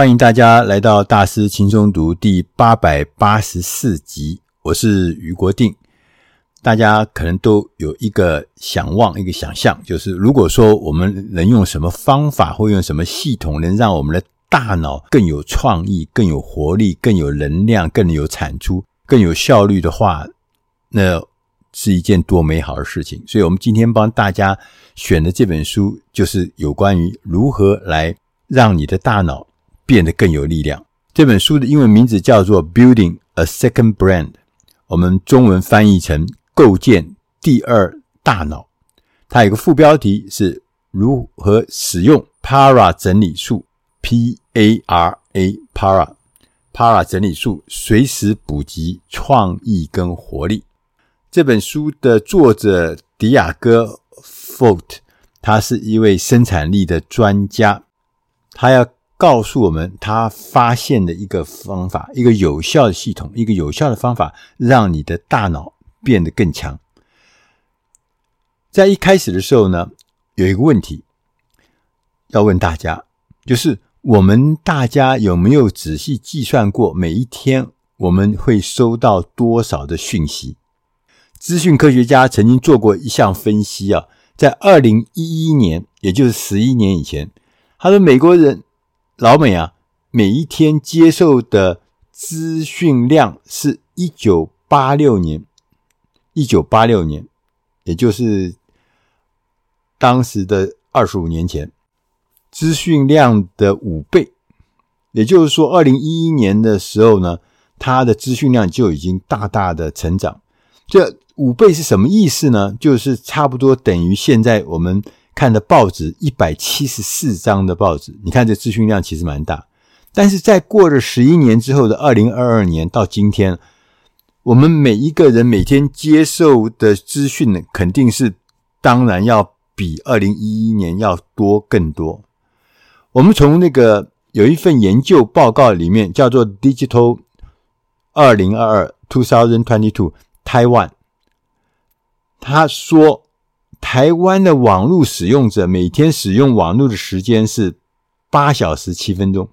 欢迎大家来到大师轻松读第八百八十四集，我是余国定。大家可能都有一个想望，一个想象，就是如果说我们能用什么方法或用什么系统，能让我们的大脑更有创意、更有活力、更有能量、更有产出、更有效率的话，那是一件多美好的事情。所以，我们今天帮大家选的这本书，就是有关于如何来让你的大脑。变得更有力量。这本书的英文名字叫做《Building a Second Brand》，我们中文翻译成“构建第二大脑”。它有个副标题是“如何使用 Para 整理术 ”（P-A-R-A Para Para 整理术）随时补给创意跟活力。这本书的作者迪亚哥·福特，他是一位生产力的专家，他要。告诉我们，他发现的一个方法，一个有效的系统，一个有效的方法，让你的大脑变得更强。在一开始的时候呢，有一个问题要问大家，就是我们大家有没有仔细计算过，每一天我们会收到多少的讯息？资讯科学家曾经做过一项分析啊，在二零一一年，也就是十一年以前，他说美国人。老美啊，每一天接受的资讯量是一九八六年，一九八六年，也就是当时的二十五年前，资讯量的五倍。也就是说，二零一一年的时候呢，它的资讯量就已经大大的成长。这五倍是什么意思呢？就是差不多等于现在我们。看的报纸一百七十四张的报纸，你看这资讯量其实蛮大。但是在过了十一年之后的二零二二年到今天，我们每一个人每天接受的资讯呢，肯定是当然要比二零一一年要多更多。我们从那个有一份研究报告里面叫做 Digital 二零二二 Two Thousand Twenty Two Taiwan，他说。台湾的网络使用者每天使用网络的时间是八小时七分钟。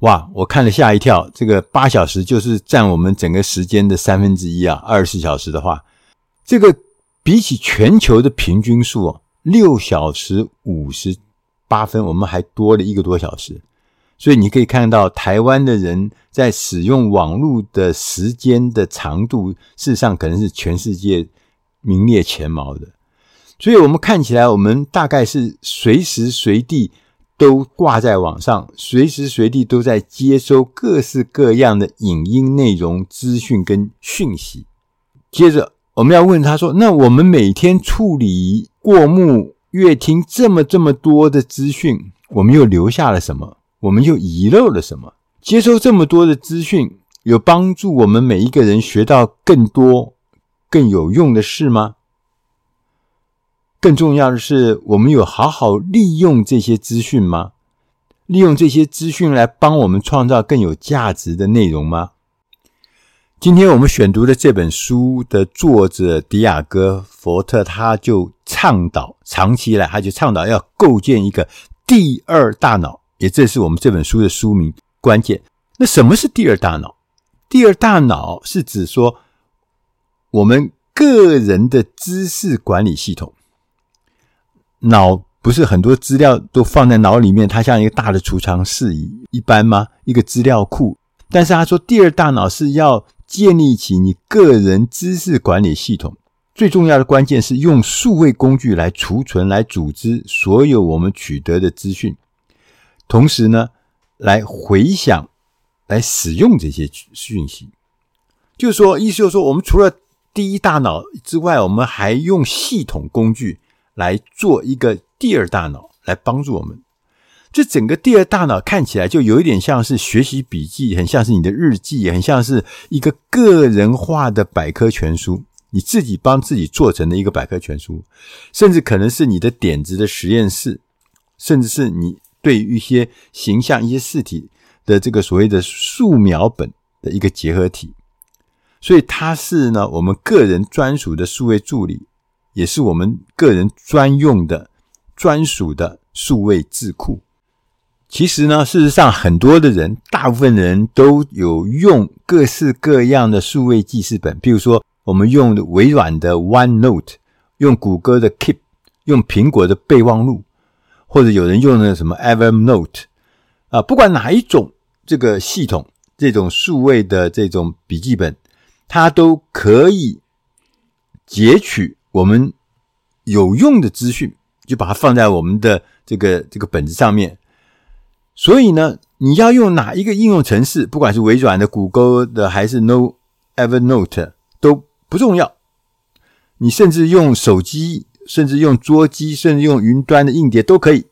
哇，我看了吓一跳，这个八小时就是占我们整个时间的三分之一啊！二十四小时的话，这个比起全球的平均数啊，六小时五十八分，我们还多了一个多小时。所以你可以看到，台湾的人在使用网络的时间的长度，事实上可能是全世界名列前茅的。所以，我们看起来，我们大概是随时随地都挂在网上，随时随地都在接收各式各样的影音内容、资讯跟讯息。接着，我们要问他说：“那我们每天处理过目、阅听这么这么多的资讯，我们又留下了什么？我们又遗漏了什么？接收这么多的资讯，有帮助我们每一个人学到更多、更有用的事吗？”更重要的是，我们有好好利用这些资讯吗？利用这些资讯来帮我们创造更有价值的内容吗？今天我们选读的这本书的作者迪亚哥·福特，他就倡导，长期以来他就倡导要构建一个第二大脑，也这是我们这本书的书名关键。那什么是第二大脑？第二大脑是指说我们个人的知识管理系统。脑不是很多资料都放在脑里面，它像一个大的储藏室一般吗？一个资料库。但是他说，第二大脑是要建立起你个人知识管理系统。最重要的关键是用数位工具来储存、来组织所有我们取得的资讯，同时呢，来回想、来使用这些讯息。就是说，意思就是说，我们除了第一大脑之外，我们还用系统工具。来做一个第二大脑来帮助我们，这整个第二大脑看起来就有一点像是学习笔记，很像是你的日记，很像是一个个人化的百科全书，你自己帮自己做成的一个百科全书，甚至可能是你的点子的实验室，甚至是你对于一些形象、一些事体的这个所谓的素描本的一个结合体，所以它是呢我们个人专属的数位助理。也是我们个人专用的、专属的数位智库。其实呢，事实上很多的人，大部分人都有用各式各样的数位记事本，比如说我们用微软的 OneNote，用谷歌的 Keep，用苹果的备忘录，或者有人用的什么 Evernote 啊，不管哪一种这个系统，这种数位的这种笔记本，它都可以截取我们有用的资讯，就把它放在我们的这个这个本子上面。所以呢，你要用哪一个应用程式，不管是微软的、谷歌的，还是 No Evernote，都不重要。你甚至用手机，甚至用桌机，甚至用云端的硬碟都可以。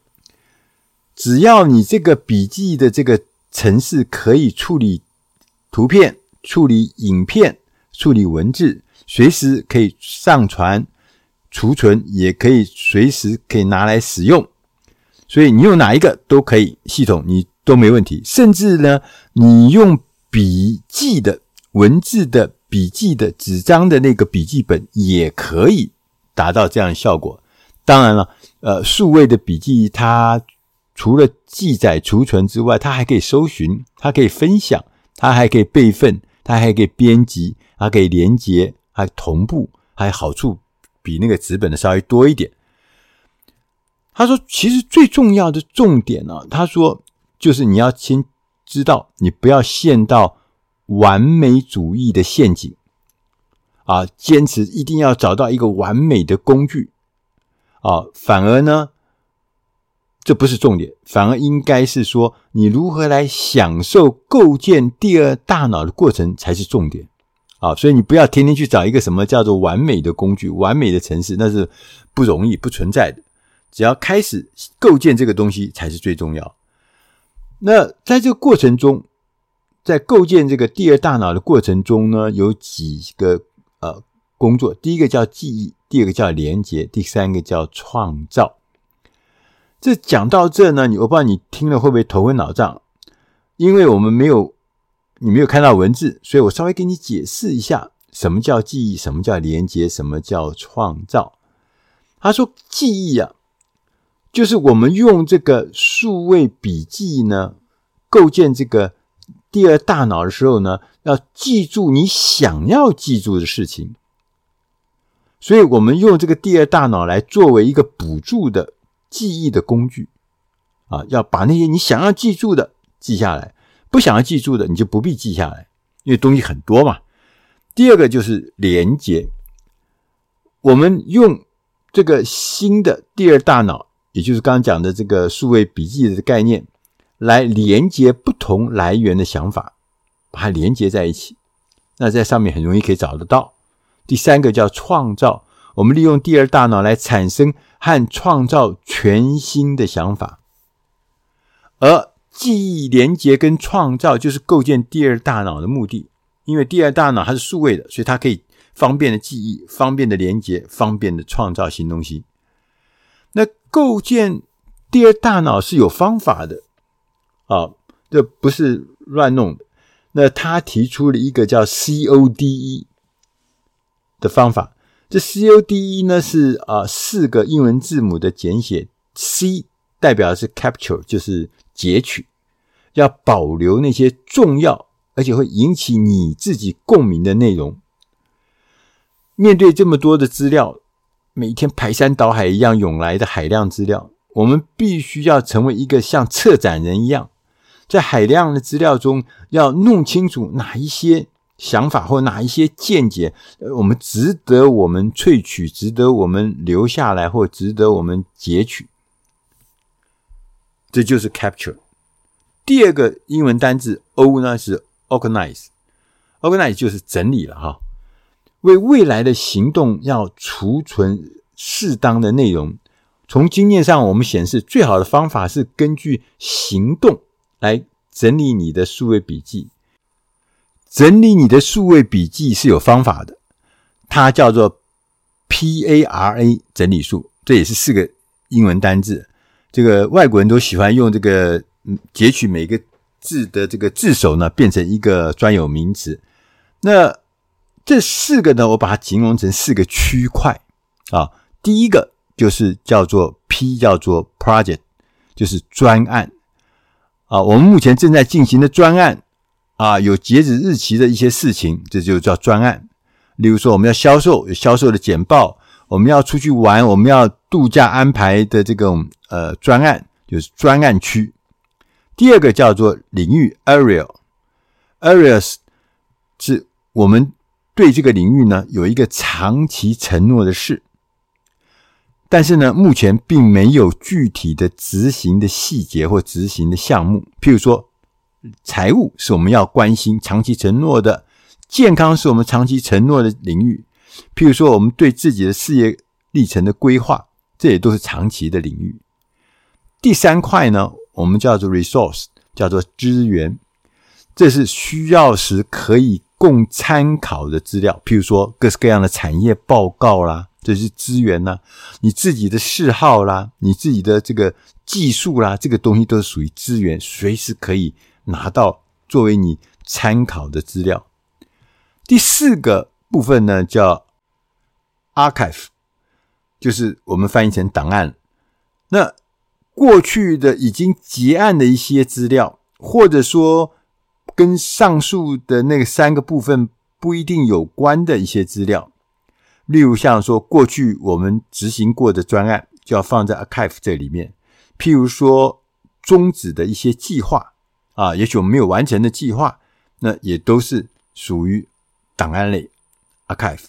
只要你这个笔记的这个程式可以处理图片、处理影片、处理文字，随时可以上传、储存，也可以随时可以拿来使用。所以你用哪一个都可以，系统你都没问题。甚至呢，你用笔记的文字的笔记的纸张的那个笔记本也可以达到这样的效果。当然了，呃，数位的笔记它除了记载储存之外，它还可以搜寻，它可以分享，它还可以备份，它还可以编辑，它可以连接，还同步，还好处比那个纸本的稍微多一点。他说：“其实最重要的重点呢、他说就是你要先知道，你不要陷到完美主义的陷阱。啊，坚持一定要找到一个完美的工具。啊，反而呢，这不是重点，反而应该是说你如何来享受构建第二大脑的过程才是重点。啊。所以你不要天天去找一个什么叫做完美的工具、完美的城市，那是不容易、不存在的。”只要开始构建这个东西才是最重要。那在这个过程中，在构建这个第二大脑的过程中呢，有几个呃工作。第一个叫记忆，第二个叫连接，第三个叫创造。这讲到这呢，你我不知道你听了会不会头昏脑胀？因为我们没有你没有看到文字，所以我稍微给你解释一下，什么叫记忆，什么叫连接，什么叫创造。他说记忆啊。就是我们用这个数位笔记呢，构建这个第二大脑的时候呢，要记住你想要记住的事情。所以我们用这个第二大脑来作为一个辅助的记忆的工具啊，要把那些你想要记住的记下来，不想要记住的你就不必记下来，因为东西很多嘛。第二个就是连接，我们用这个新的第二大脑。也就是刚刚讲的这个数位笔记的概念，来连接不同来源的想法，把它连接在一起。那在上面很容易可以找得到。第三个叫创造，我们利用第二大脑来产生和创造全新的想法。而记忆、连接跟创造就是构建第二大脑的目的，因为第二大脑它是数位的，所以它可以方便的记忆、方便的连接、方便的创造新东西。那构建第二大脑是有方法的啊，这不是乱弄的。那他提出了一个叫 CODE 的方法，这 CODE 呢是啊四个英文字母的简写，C 代表的是 capture，就是截取，要保留那些重要而且会引起你自己共鸣的内容。面对这么多的资料。每天排山倒海一样涌来的海量资料，我们必须要成为一个像策展人一样，在海量的资料中要弄清楚哪一些想法或哪一些见解，我们值得我们萃取，值得我们留下来，或值得我们截取。这就是 capture。第二个英文单字 O 呢是 organize，organize 就是整理了哈。为未来的行动要储存适当的内容。从经验上，我们显示最好的方法是根据行动来整理你的数位笔记。整理你的数位笔记是有方法的，它叫做 PARA 整理术，这也是四个英文单字。这个外国人都喜欢用这个截取每个字的这个字首呢，变成一个专有名词。那这四个呢，我把它形容成四个区块啊。第一个就是叫做 P，叫做 Project，就是专案啊，我们目前正在进行的专案啊，有截止日期的一些事情，这就叫专案。例如说，我们要销售，有销售的简报；我们要出去玩，我们要度假安排的这种呃专案，就是专案区。第二个叫做领域 （area），areas 是我们对这个领域呢有一个长期承诺的事，但是呢，目前并没有具体的执行的细节或执行的项目。譬如说，财务是我们要关心、长期承诺的；健康是我们长期承诺的领域。譬如说，我们对自己的事业历程的规划，这也都是长期的领域。第三块呢，我们叫做 resource，叫做资源，这是需要时可以供参考的资料。譬如说，各式各样的产业报告啦，这是资源呐；你自己的嗜好啦，你自己的这个技术啦，这个东西都是属于资源，随时可以拿到作为你参考的资料。第四个部分呢，叫 archive，就是我们翻译成档案。那过去的已经结案的一些资料，或者说跟上述的那个三个部分不一定有关的一些资料，例如像说过去我们执行过的专案，就要放在 archive 这里面。譬如说终止的一些计划啊，也许我们没有完成的计划，那也都是属于档案类 archive。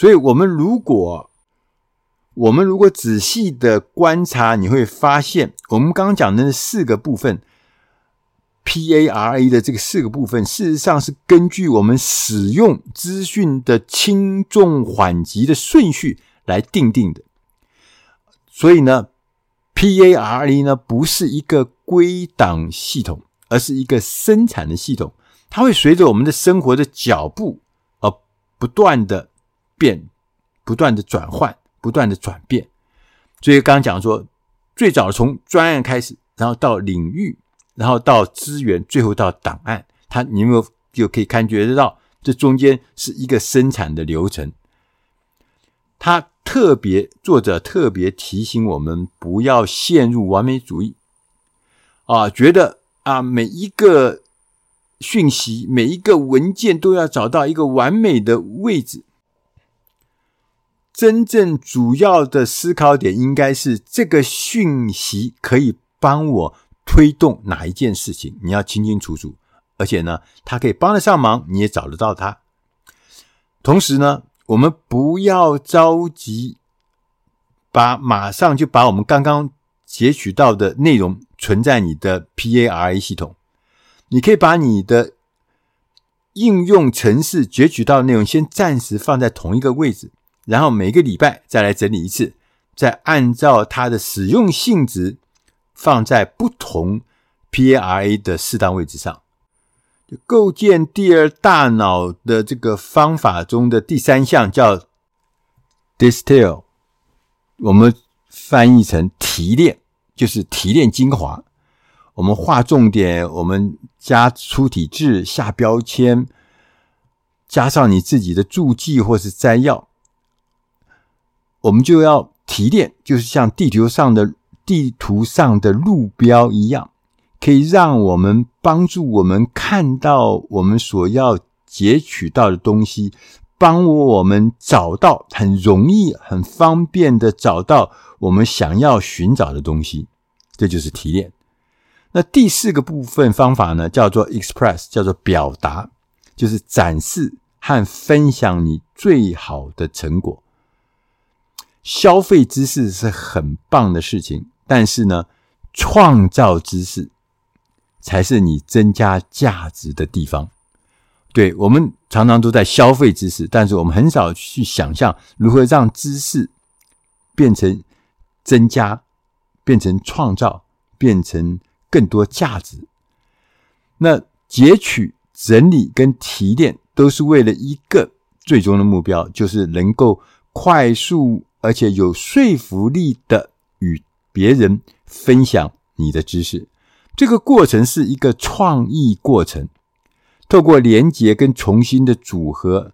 所以，我们如果我们如果仔细的观察，你会发现，我们刚刚讲的那四个部分，PARA 的这个四个部分，事实上是根据我们使用资讯的轻重缓急的顺序来定定的。所以呢，PARA 呢不是一个归档系统，而是一个生产的系统，它会随着我们的生活的脚步而不断的变，不断的转换。不断的转变，所以刚刚讲说，最早从专案开始，然后到领域，然后到资源，最后到档案，它你有没有就可以感觉得到，这中间是一个生产的流程。他特别作者特别提醒我们，不要陷入完美主义啊，觉得啊每一个讯息、每一个文件都要找到一个完美的位置。真正主要的思考点应该是这个讯息可以帮我推动哪一件事情，你要清清楚楚。而且呢，它可以帮得上忙，你也找得到它。同时呢，我们不要着急把马上就把我们刚刚截取到的内容存在你的 PARA 系统。你可以把你的应用程式截取到的内容先暂时放在同一个位置。然后每个礼拜再来整理一次，再按照它的使用性质放在不同 PARA 的适当位置上。就构建第二大脑的这个方法中的第三项叫 distill，我们翻译成提炼，就是提炼精华。我们划重点，我们加粗体字、下标签，加上你自己的注记或是摘要。我们就要提炼，就是像地球上的地图上的路标一样，可以让我们帮助我们看到我们所要截取到的东西，帮我们找到很容易、很方便的找到我们想要寻找的东西。这就是提炼。那第四个部分方法呢，叫做 express，叫做表达，就是展示和分享你最好的成果。消费知识是很棒的事情，但是呢，创造知识才是你增加价值的地方。对，我们常常都在消费知识，但是我们很少去想象如何让知识变成增加、变成创造、变成更多价值。那截取、整理跟提炼都是为了一个最终的目标，就是能够快速。而且有说服力的与别人分享你的知识，这个过程是一个创意过程。透过连结跟重新的组合，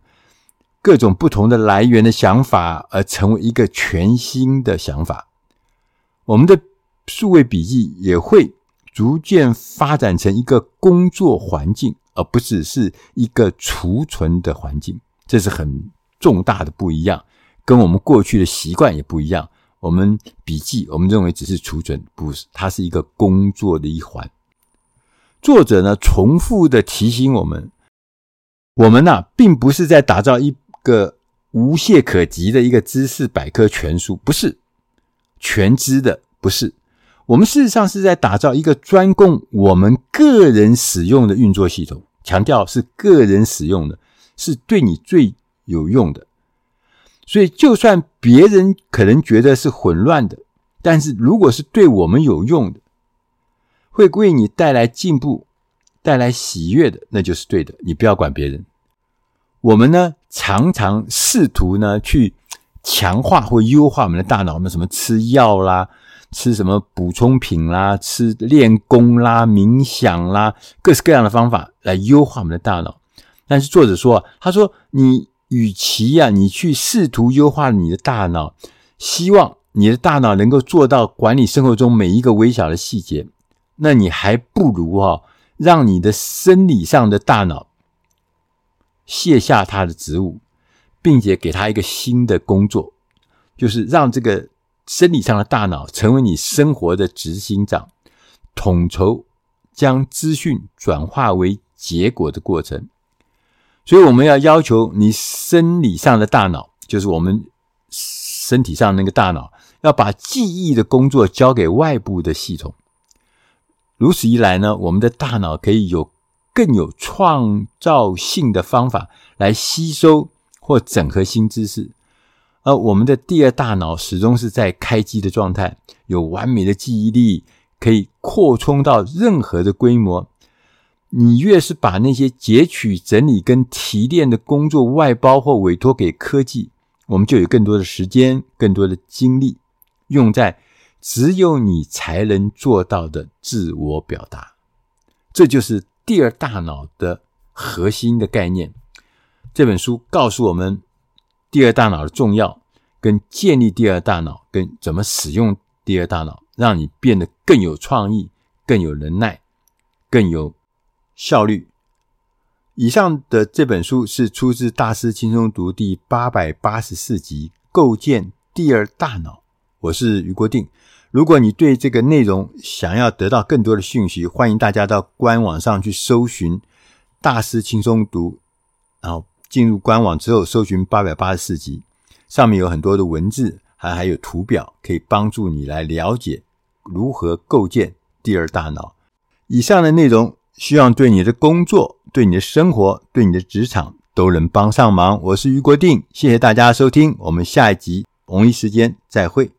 各种不同的来源的想法，而成为一个全新的想法。我们的数位笔记也会逐渐发展成一个工作环境，而不只是一个储存的环境。这是很重大的不一样，跟我们过去的习惯也不一样。我们笔记，我们认为只是储存，不是，它是一个工作的一环。作者呢，重复的提醒我们，我们呐、并不是在打造一个无懈可击的一个知识百科全书，不是全知的，不是。我们事实上是在打造一个专供我们个人使用的运作系统，强调是个人使用的，是对你最有用的。所以，就算别人可能觉得是混乱的，但是如果是对我们有用的，会为你带来进步、带来喜悦的，那就是对的。你不要管别人。我们呢，常常试图呢去强化或优化我们的大脑，我们什么吃药啦。吃什么补充品啦，吃练功啦，冥想啦，各式各样的方法来优化我们的大脑。但是作者说，他说你与其呀、你去试图优化你的大脑，希望你的大脑能够做到管理生活中每一个微小的细节，那你还不如哈、哦，让你的生理上的大脑卸下他的职务，并且给他一个新的工作，就是让这个。生理上的大脑成为你生活的执行长，统筹将资讯转化为结果的过程。所以，我们要要求你生理上的大脑，就是我们身体上那个大脑，要把记忆的工作交给外部的系统。如此一来呢，我们的大脑可以有更有创造性的方法来吸收或整合新知识。而我们的第二大脑始终是在开机的状态，有完美的记忆力，可以扩充到任何的规模。你越是把那些截取、整理跟提炼的工作外包或委托给科技，我们就有更多的时间、更多的精力用在只有你才能做到的自我表达。这就是第二大脑的核心的概念。这本书告诉我们。第二大脑的重要，跟建立第二大脑，跟怎么使用第二大脑，让你变得更有创意、更有能耐、更有效率。以上的这本书是出自《大师轻松读》第八百八十四集《构建第二大脑》。我是余国定。如果你对这个内容想要得到更多的讯息，欢迎大家到官网上去搜寻《大师轻松读》，然后。进入官网之后，搜寻八百八十四集，上面有很多的文字，还还有图表，可以帮助你来了解如何构建第二大脑。以上的内容，希望对你的工作、对你的生活、对你的职场都能帮上忙。我是余国定，谢谢大家收听，我们下一集同一时间再会。